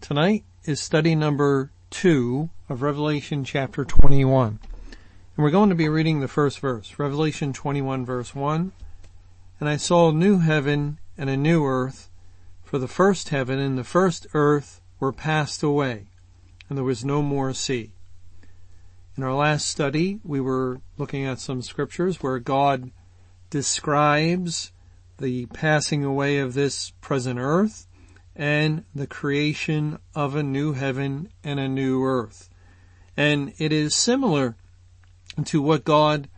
Tonight is study number two of Revelation chapter 21. And we're going to be reading the first verse, Revelation 21 verse 1. And I saw a new heaven and a new earth, for the first heaven and the first earth were passed away, and there was no more sea. In our last study, we were looking at some scriptures where God describes the passing away of this present earth and the creation of a new heaven and a new earth. And it is similar to what God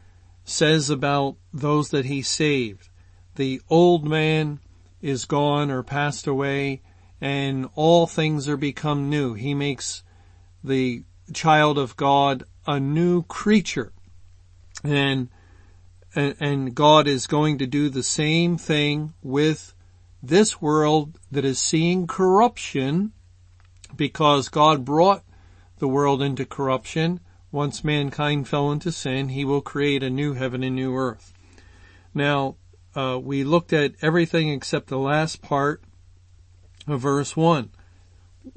says about those that he saved. The old man is gone or passed away and all things are become new. He makes the child of God a new creature. And, and God is going to do the same thing with this world that is seeing corruption because God brought the world into corruption. Once mankind fell into sin, he will create a new heaven and new earth. Now, uh, we looked at everything except the last part of verse 1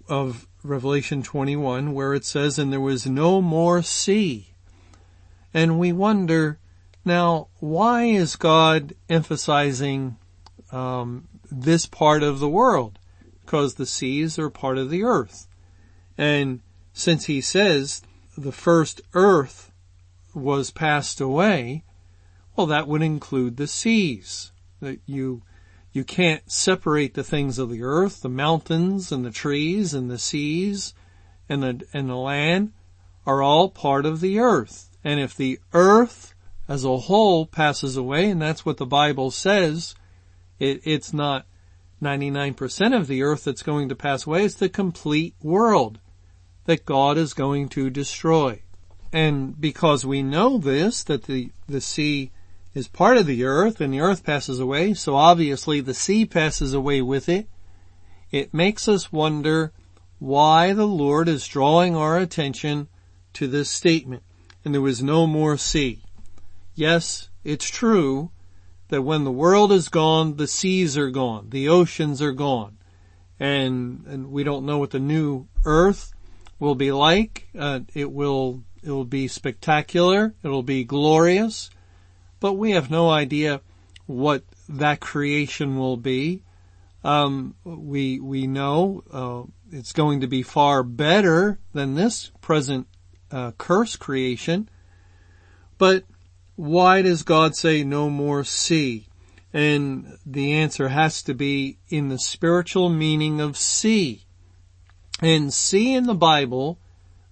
of Revelation 21 where it says, and there was no more sea. And we wonder, now, why is God emphasizing um, this part of the world because the seas are part of the earth. And since he says the first earth was passed away, well, that would include the seas. That you, you can't separate the things of the earth, the mountains and the trees and the seas and the, and the land are all part of the earth. And if the earth as a whole passes away, and that's what the Bible says, it, it's not 99% of the earth that's going to pass away. is the complete world that God is going to destroy. And because we know this, that the, the sea is part of the earth and the earth passes away, so obviously the sea passes away with it, it makes us wonder why the Lord is drawing our attention to this statement. And there was no more sea. Yes, it's true that when the world is gone, the seas are gone, the oceans are gone, and and we don't know what the new Earth will be like. Uh, it will it will be spectacular. It will be glorious, but we have no idea what that creation will be. Um, we we know uh, it's going to be far better than this present uh, curse creation, but why does God say no more sea? And the answer has to be in the spiritual meaning of sea. And sea in the Bible,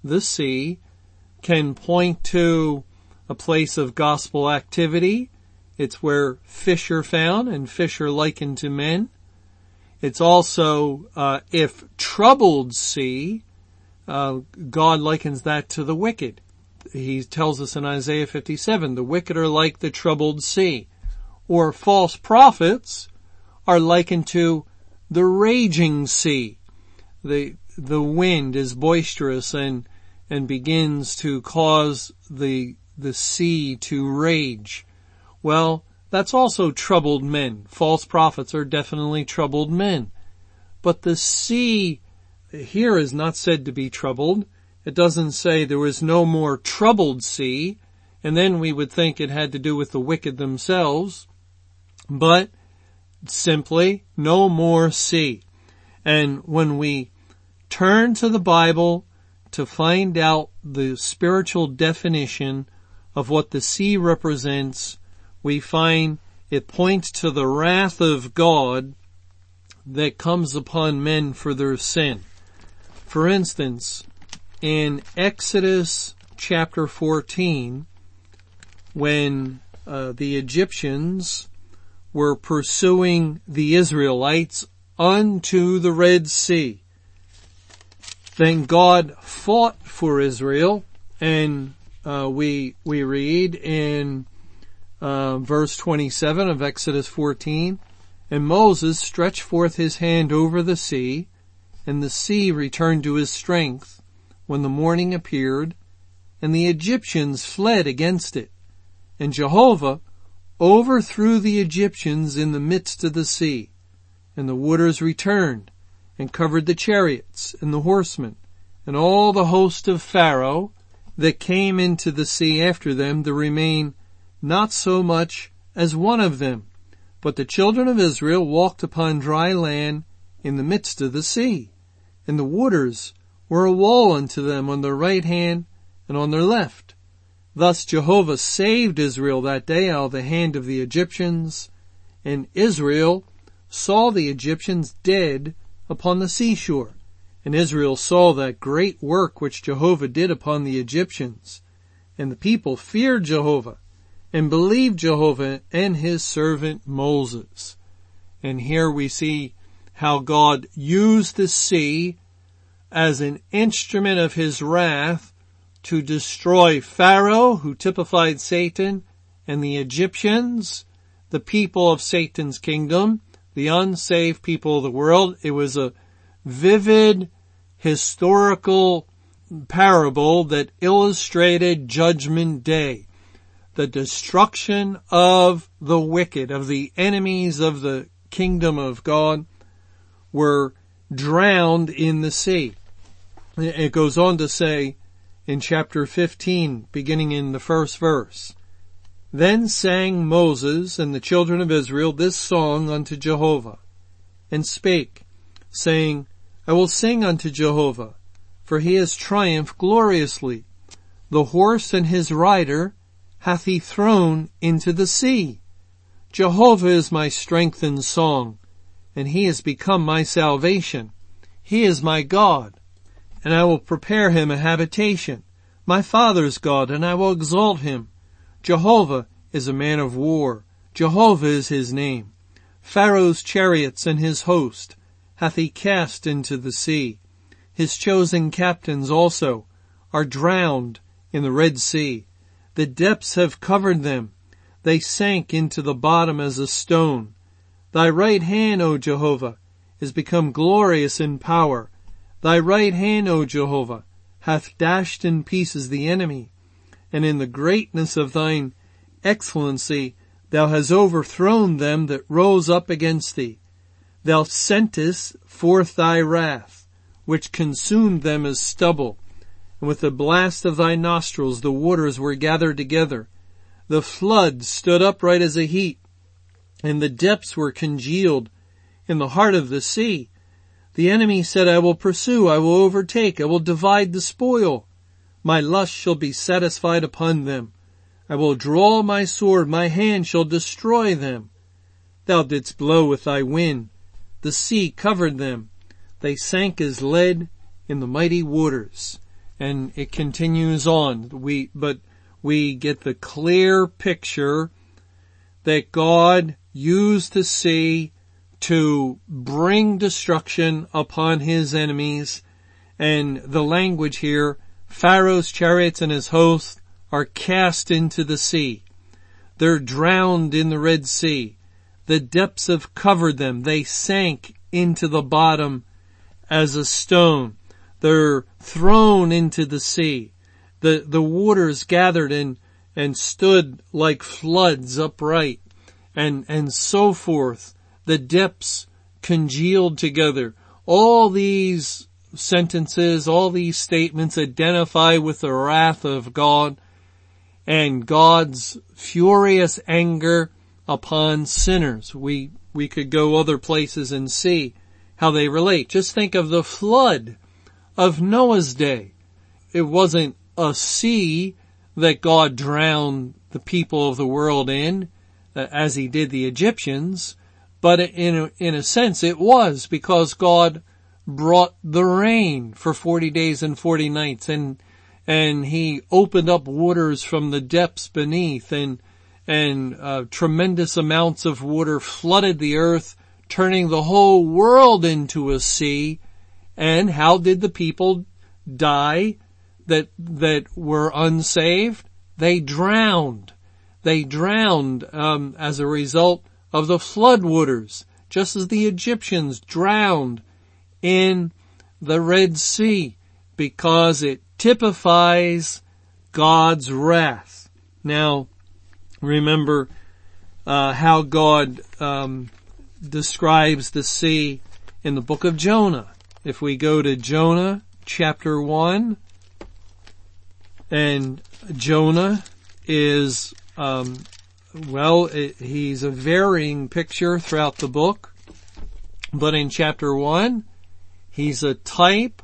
the sea, can point to a place of gospel activity. It's where fish are found and fish are likened to men. It's also, uh, if troubled sea, uh, God likens that to the wicked he tells us in Isaiah 57, the wicked are like the troubled sea, or false prophets are likened to the raging sea. The, the wind is boisterous and, and begins to cause the, the sea to rage. Well, that's also troubled men. False prophets are definitely troubled men. But the sea here is not said to be troubled. It doesn't say there was no more troubled sea, and then we would think it had to do with the wicked themselves, but simply no more sea. And when we turn to the Bible to find out the spiritual definition of what the sea represents, we find it points to the wrath of God that comes upon men for their sin. For instance, in Exodus chapter 14 when uh, the Egyptians were pursuing the Israelites unto the Red Sea. Then God fought for Israel and uh, we we read in uh, verse 27 of Exodus 14, and Moses stretched forth his hand over the sea, and the sea returned to his strength when the morning appeared, and the Egyptians fled against it, and Jehovah overthrew the Egyptians in the midst of the sea, and the waters returned and covered the chariots and the horsemen and all the host of Pharaoh that came into the sea after them to remain not so much as one of them. But the children of Israel walked upon dry land in the midst of the sea, and the waters were a wall unto them on their right hand and on their left. Thus Jehovah saved Israel that day out of the hand of the Egyptians, and Israel saw the Egyptians dead upon the seashore. And Israel saw that great work which Jehovah did upon the Egyptians. And the people feared Jehovah and believed Jehovah and his servant Moses. And here we see how God used the sea as an instrument of his wrath to destroy Pharaoh, who typified Satan, and the Egyptians, the people of Satan's kingdom, the unsaved people of the world. It was a vivid historical parable that illustrated judgment day. The destruction of the wicked, of the enemies of the kingdom of God were drowned in the sea. It goes on to say in chapter 15, beginning in the first verse, Then sang Moses and the children of Israel this song unto Jehovah, and spake, saying, I will sing unto Jehovah, for he has triumphed gloriously. The horse and his rider hath he thrown into the sea. Jehovah is my strength and song, and he has become my salvation. He is my God, and I will prepare him a habitation, my father's God, and I will exalt him. Jehovah is a man of war. Jehovah is his name. Pharaoh's chariots and his host hath he cast into the sea. His chosen captains also are drowned in the Red Sea. The depths have covered them. They sank into the bottom as a stone. Thy right hand, O Jehovah, is become glorious in power. Thy right hand, O Jehovah, hath dashed in pieces the enemy, and in the greatness of thine excellency thou hast overthrown them that rose up against thee. Thou sentest forth thy wrath, which consumed them as stubble, and with the blast of thy nostrils the waters were gathered together. The flood stood upright as a heap, and the depths were congealed in the heart of the sea. The enemy said, I will pursue, I will overtake, I will divide the spoil. My lust shall be satisfied upon them. I will draw my sword, my hand shall destroy them. Thou didst blow with thy wind, the sea covered them. They sank as lead in the mighty waters. And it continues on. We, but we get the clear picture that God used the sea to bring destruction upon his enemies. And the language here, Pharaoh's chariots and his host are cast into the sea. They're drowned in the Red Sea. The depths have covered them. They sank into the bottom as a stone. They're thrown into the sea. The, the waters gathered and, and stood like floods upright and, and so forth. The depths congealed together. All these sentences, all these statements identify with the wrath of God and God's furious anger upon sinners. We, we could go other places and see how they relate. Just think of the flood of Noah's day. It wasn't a sea that God drowned the people of the world in, uh, as he did the Egyptians, but in in a sense it was because God brought the rain for 40 days and 40 nights and, and he opened up waters from the depths beneath and and uh, tremendous amounts of water flooded the earth, turning the whole world into a sea. And how did the people die that, that were unsaved? They drowned. They drowned, um, as a result of the flood waters, just as the Egyptians drowned in the Red Sea because it typifies God's wrath. Now, remember uh, how God um, describes the sea in the book of Jonah. If we go to Jonah chapter 1, and Jonah is, um, well, it, he's a varying picture throughout the book, but in chapter 1, he's a type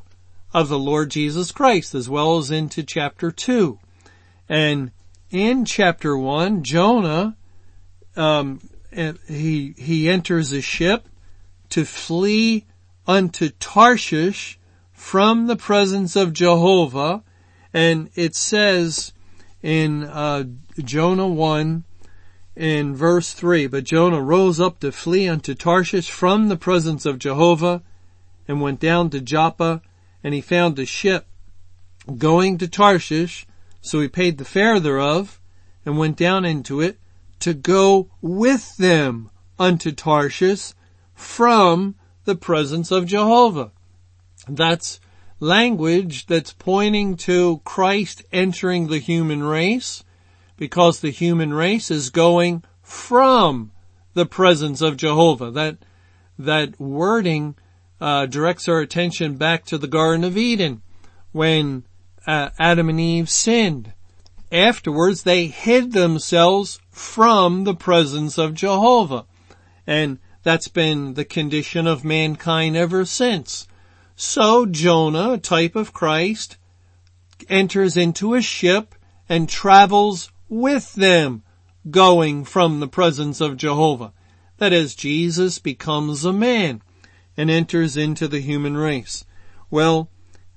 of the Lord Jesus Christ as well as into chapter 2. And in chapter 1, Jonah, um, he, he enters a ship to flee unto Tarshish from the presence of Jehovah. And it says in, uh, Jonah 1 in verse 3, but Jonah rose up to flee unto Tarshish from the presence of Jehovah and went down to Joppa and he found a ship going to Tarshish. So he paid the fare thereof and went down into it to go with them unto Tarshish from the presence of Jehovah. That's language that's pointing to Christ entering the human race because the human race is going from the presence of Jehovah. That, that wording uh, directs our attention back to the Garden of Eden when uh, Adam and Eve sinned. Afterwards, they hid themselves from the presence of Jehovah. And that's been the condition of mankind ever since. So Jonah, a type of Christ, enters into a ship and travels with them, going from the presence of Jehovah. That is, Jesus becomes a man and enters into the human race. Well,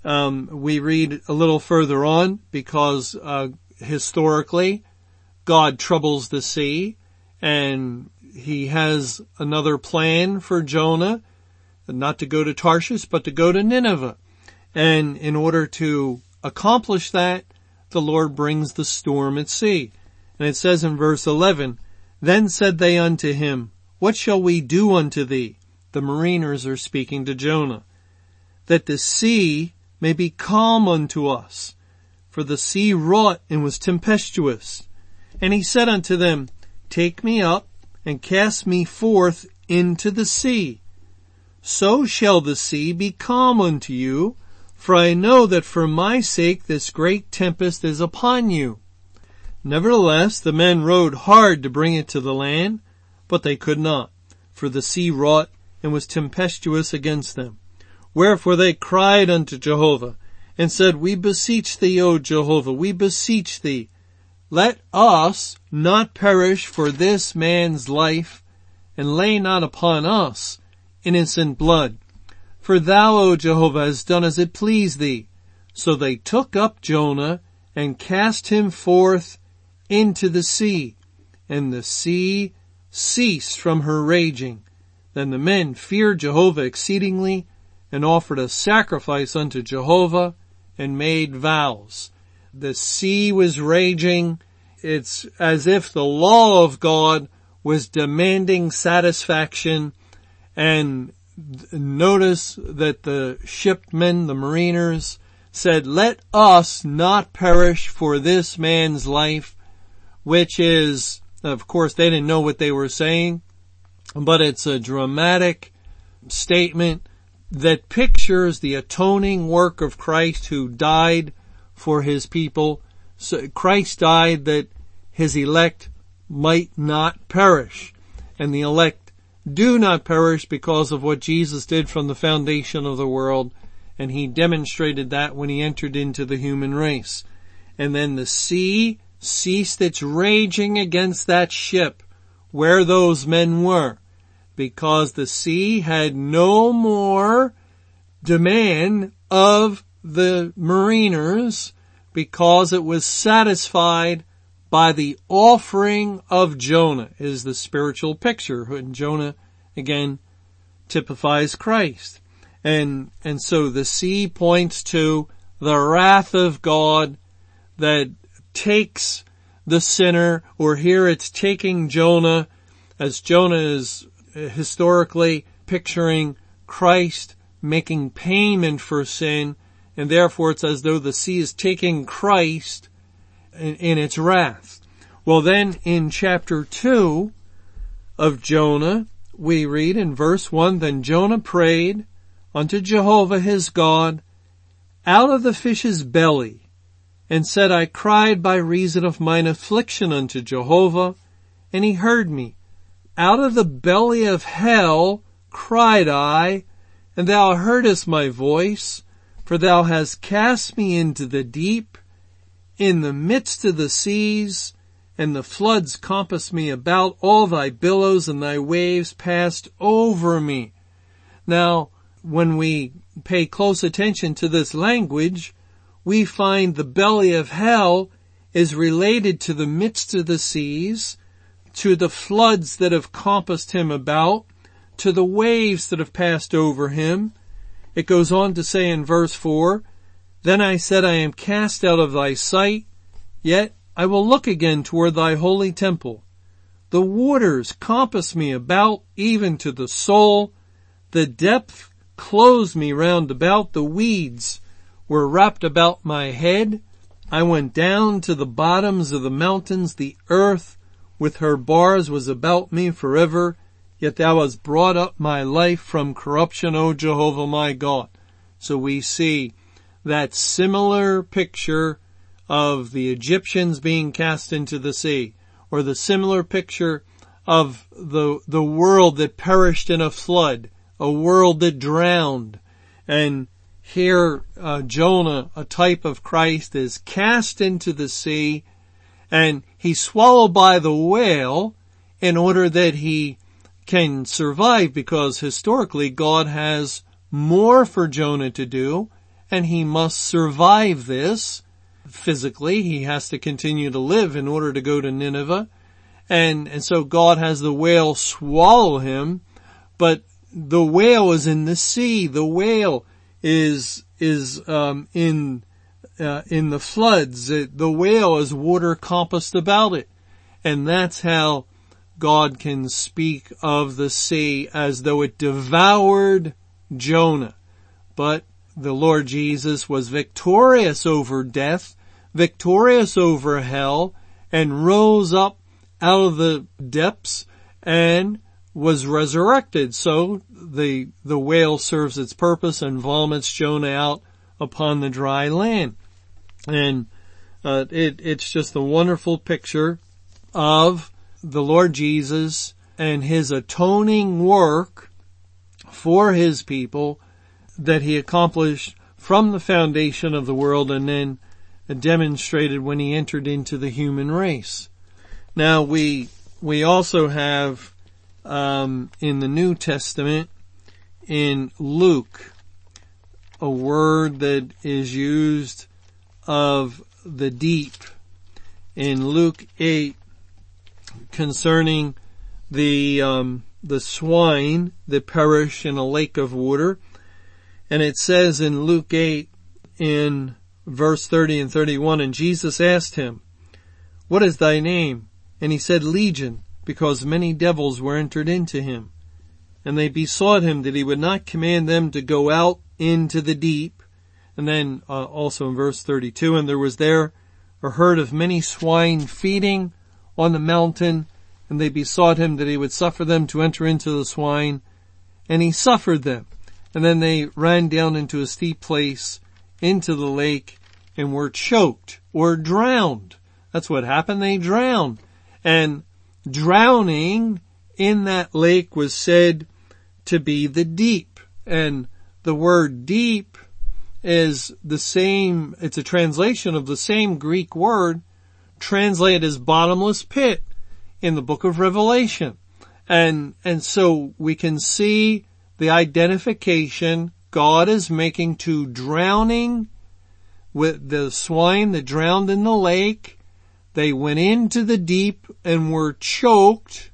um, we read a little further on because uh, historically, God troubles the sea, and He has another plan for Jonah, not to go to Tarshish, but to go to Nineveh. And in order to accomplish that, the Lord brings the storm at sea. And it says in verse 11, Then said they unto him, What shall we do unto thee? the mariners are speaking to Jonah, that the sea may be calm unto us, for the sea wrought and was tempestuous. And he said unto them, Take me up and cast me forth into the sea. So shall the sea be calm unto you, for I know that for my sake this great tempest is upon you. Nevertheless, the men rowed hard to bring it to the land, but they could not, for the sea wrought and was tempestuous against them. Wherefore they cried unto Jehovah and said, We beseech thee, O Jehovah, we beseech thee, let us not perish for this man's life and lay not upon us innocent blood. For thou, O Jehovah, hast done as it pleased thee. So they took up Jonah and cast him forth into the sea and the sea ceased from her raging then the men feared Jehovah exceedingly and offered a sacrifice unto Jehovah and made vows. The sea was raging. It's as if the law of God was demanding satisfaction and notice that the shipmen, the mariners said, let us not perish for this man's life, which is, of course, they didn't know what they were saying but it's a dramatic statement that pictures the atoning work of Christ who died for his people. So Christ died that his elect might not perish. And the elect do not perish because of what Jesus did from the foundation of the world. And he demonstrated that when he entered into the human race. And then the sea ceased its raging against that ship where those men were because the sea had no more demand of the mariners because it was satisfied by the offering of Jonah is the spiritual picture. And Jonah again typifies Christ. And, and so the sea points to the wrath of God that takes the sinner, or here it's taking Jonah, as Jonah is historically picturing Christ making payment for sin, and therefore it's as though the sea is taking Christ in, its wrath. Well then in chapter 2 of Jonah, we read in verse 1, Then Jonah prayed unto Jehovah his God out of the fish's belly, and said, I cried by reason of mine affliction unto Jehovah, and he heard me. Out of the belly of hell cried I, and thou heardest my voice, for thou hast cast me into the deep, in the midst of the seas, and the floods compassed me about, all thy billows and thy waves passed over me. Now, when we pay close attention to this language, we find the belly of hell is related to the midst of the seas, to the floods that have compassed him about, to the waves that have passed over him. It goes on to say in verse four, Then I said, I am cast out of thy sight, yet I will look again toward thy holy temple. The waters compass me about even to the soul. The depth closed me round about. The weeds were wrapped about my head. I went down to the bottoms of the mountains. The earth with her bars was about me forever. Yet thou hast brought up my life from corruption, O Jehovah my God. So we see that similar picture of the Egyptians being cast into the sea, or the similar picture of the, the world that perished in a flood, a world that drowned, and here, uh, Jonah, a type of Christ, is cast into the sea and he's swallowed by the whale in order that he can survive because historically God has more for Jonah to do and he must survive this physically. He has to continue to live in order to go to Nineveh. And, and so God has the whale swallow him, but the whale is in the sea. The whale is is um, in uh, in the floods. It, the whale is water compassed about it, and that's how God can speak of the sea as though it devoured Jonah. But the Lord Jesus was victorious over death, victorious over hell, and rose up out of the depths and was resurrected. So the, the whale serves its purpose and vomits Jonah out upon the dry land. And, uh, it, it's just a wonderful picture of the Lord Jesus and his atoning work for his people that he accomplished from the foundation of the world and then demonstrated when he entered into the human race. Now we, we also have um, in the New Testament in Luke, a word that is used of the deep in Luke 8 concerning the um, the swine that perish in a lake of water. And it says in Luke 8 in verse 30 and 31, and Jesus asked him, what is thy name? And he said, Legion, because many devils were entered into him. And they besought him that he would not command them to go out into the deep. And then uh, also in verse 32, and there was there a herd of many swine feeding on the mountain, and they besought him that he would suffer them to enter into the swine, and he suffered them. And then they ran down into a steep place into the lake and were choked or drowned. That's what happened. They drowned. And drowning in that lake was said to be the deep. And the word deep is the same, it's a translation of the same Greek word translated as bottomless pit in the book of Revelation. And, and so we can see the identification God is making to drowning with the swine that drowned in the lake they went into the deep and were choked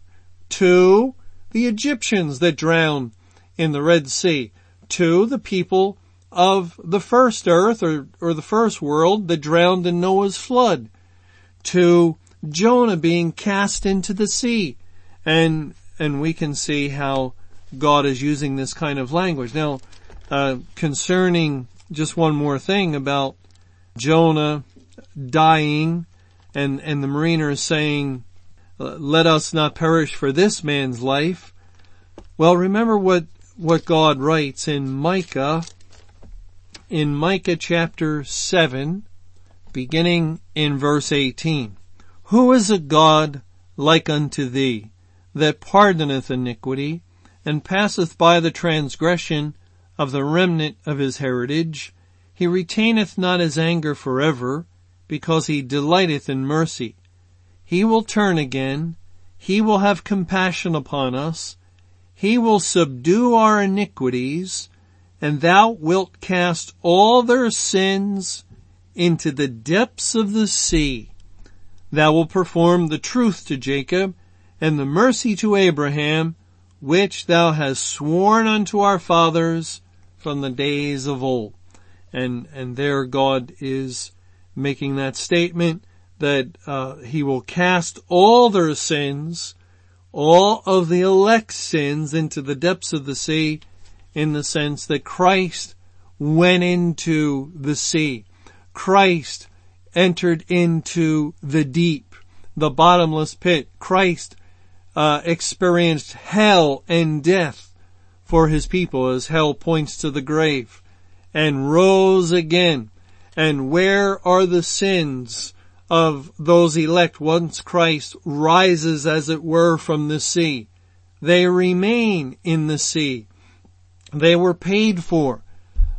to the Egyptians that drowned in the Red Sea, to the people of the first earth or, or the first world that drowned in Noah's flood to Jonah being cast into the sea. And, and we can see how God is using this kind of language. Now, uh, concerning just one more thing about Jonah dying and, and the mariner is saying, let us not perish for this man's life. Well, remember what, what God writes in Micah, in Micah chapter 7, beginning in verse 18. Who is a God like unto thee, that pardoneth iniquity, and passeth by the transgression of the remnant of his heritage? He retaineth not his anger forever, because he delighteth in mercy. He will turn again. He will have compassion upon us. He will subdue our iniquities, and thou wilt cast all their sins into the depths of the sea. Thou wilt perform the truth to Jacob and the mercy to Abraham, which thou hast sworn unto our fathers from the days of old. And, and there God is making that statement that, uh, he will cast all their sins, all of the elect's sins into the depths of the sea in the sense that Christ went into the sea. Christ entered into the deep, the bottomless pit. Christ uh, experienced hell and death for his people as hell points to the grave and rose again. And where are the sins of those elect once Christ rises as it were from the sea? They remain in the sea. They were paid for.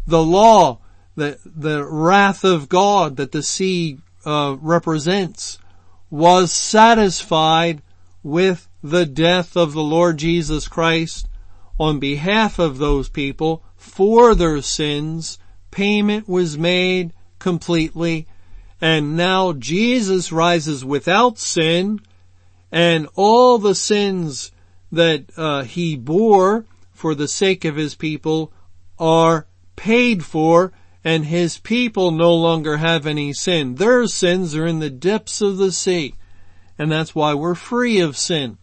The law the, the wrath of God that the sea uh, represents was satisfied with the death of the Lord Jesus Christ on behalf of those people for their sins. Payment was made completely and now Jesus rises without sin and all the sins that uh, he bore for the sake of his people are paid for and his people no longer have any sin. Their sins are in the depths of the sea. And that's why we're free of sin.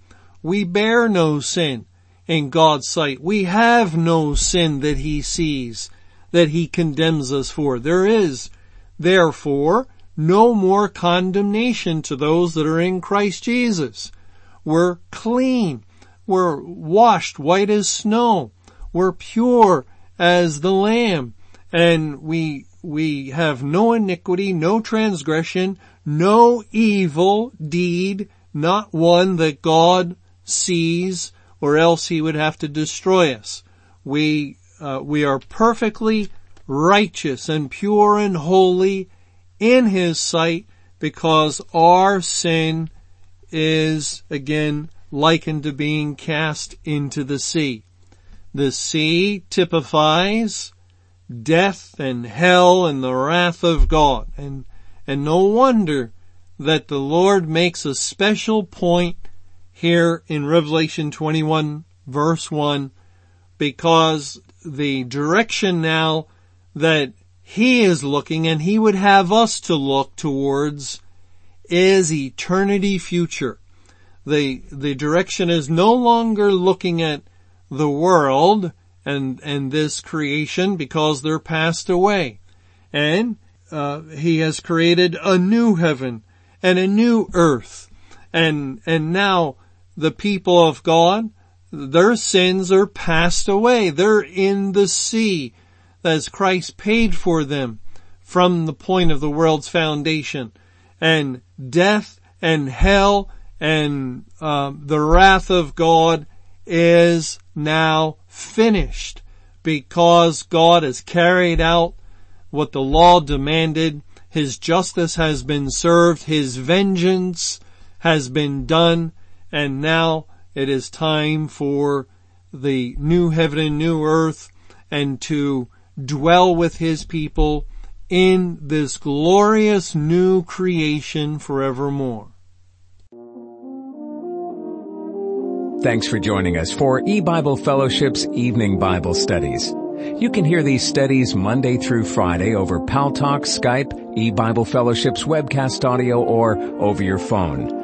We bear no sin in God's sight. We have no sin that he sees, that he condemns us for. There is, therefore, no more condemnation to those that are in Christ Jesus. We're clean. We're washed white as snow. We're pure as the lamb and we, we have no iniquity, no transgression, no evil deed, not one that God sees or else he would have to destroy us. We, uh, we are perfectly righteous and pure and holy in his sight because our sin is again likened to being cast into the sea. The sea typifies death and hell and the wrath of God. And, and no wonder that the Lord makes a special point here in Revelation 21 verse 1 because the direction now that he is looking and he would have us to look towards is eternity future. The, the direction is no longer looking at the world and, and this creation because they're passed away. And, uh, he has created a new heaven and a new earth. And, and now the people of God, their sins are passed away. They're in the sea as Christ paid for them from the point of the world's foundation. And death and hell and uh, the wrath of God is now finished because God has carried out what the law demanded. His justice has been served. His vengeance has been done. And now it is time for the new heaven and new earth and to dwell with his people in this glorious new creation forevermore. Thanks for joining us for E-Bible Fellowship's Evening Bible Studies. You can hear these studies Monday through Friday over Paltalk, Skype, eBible Fellowship's webcast audio, or over your phone.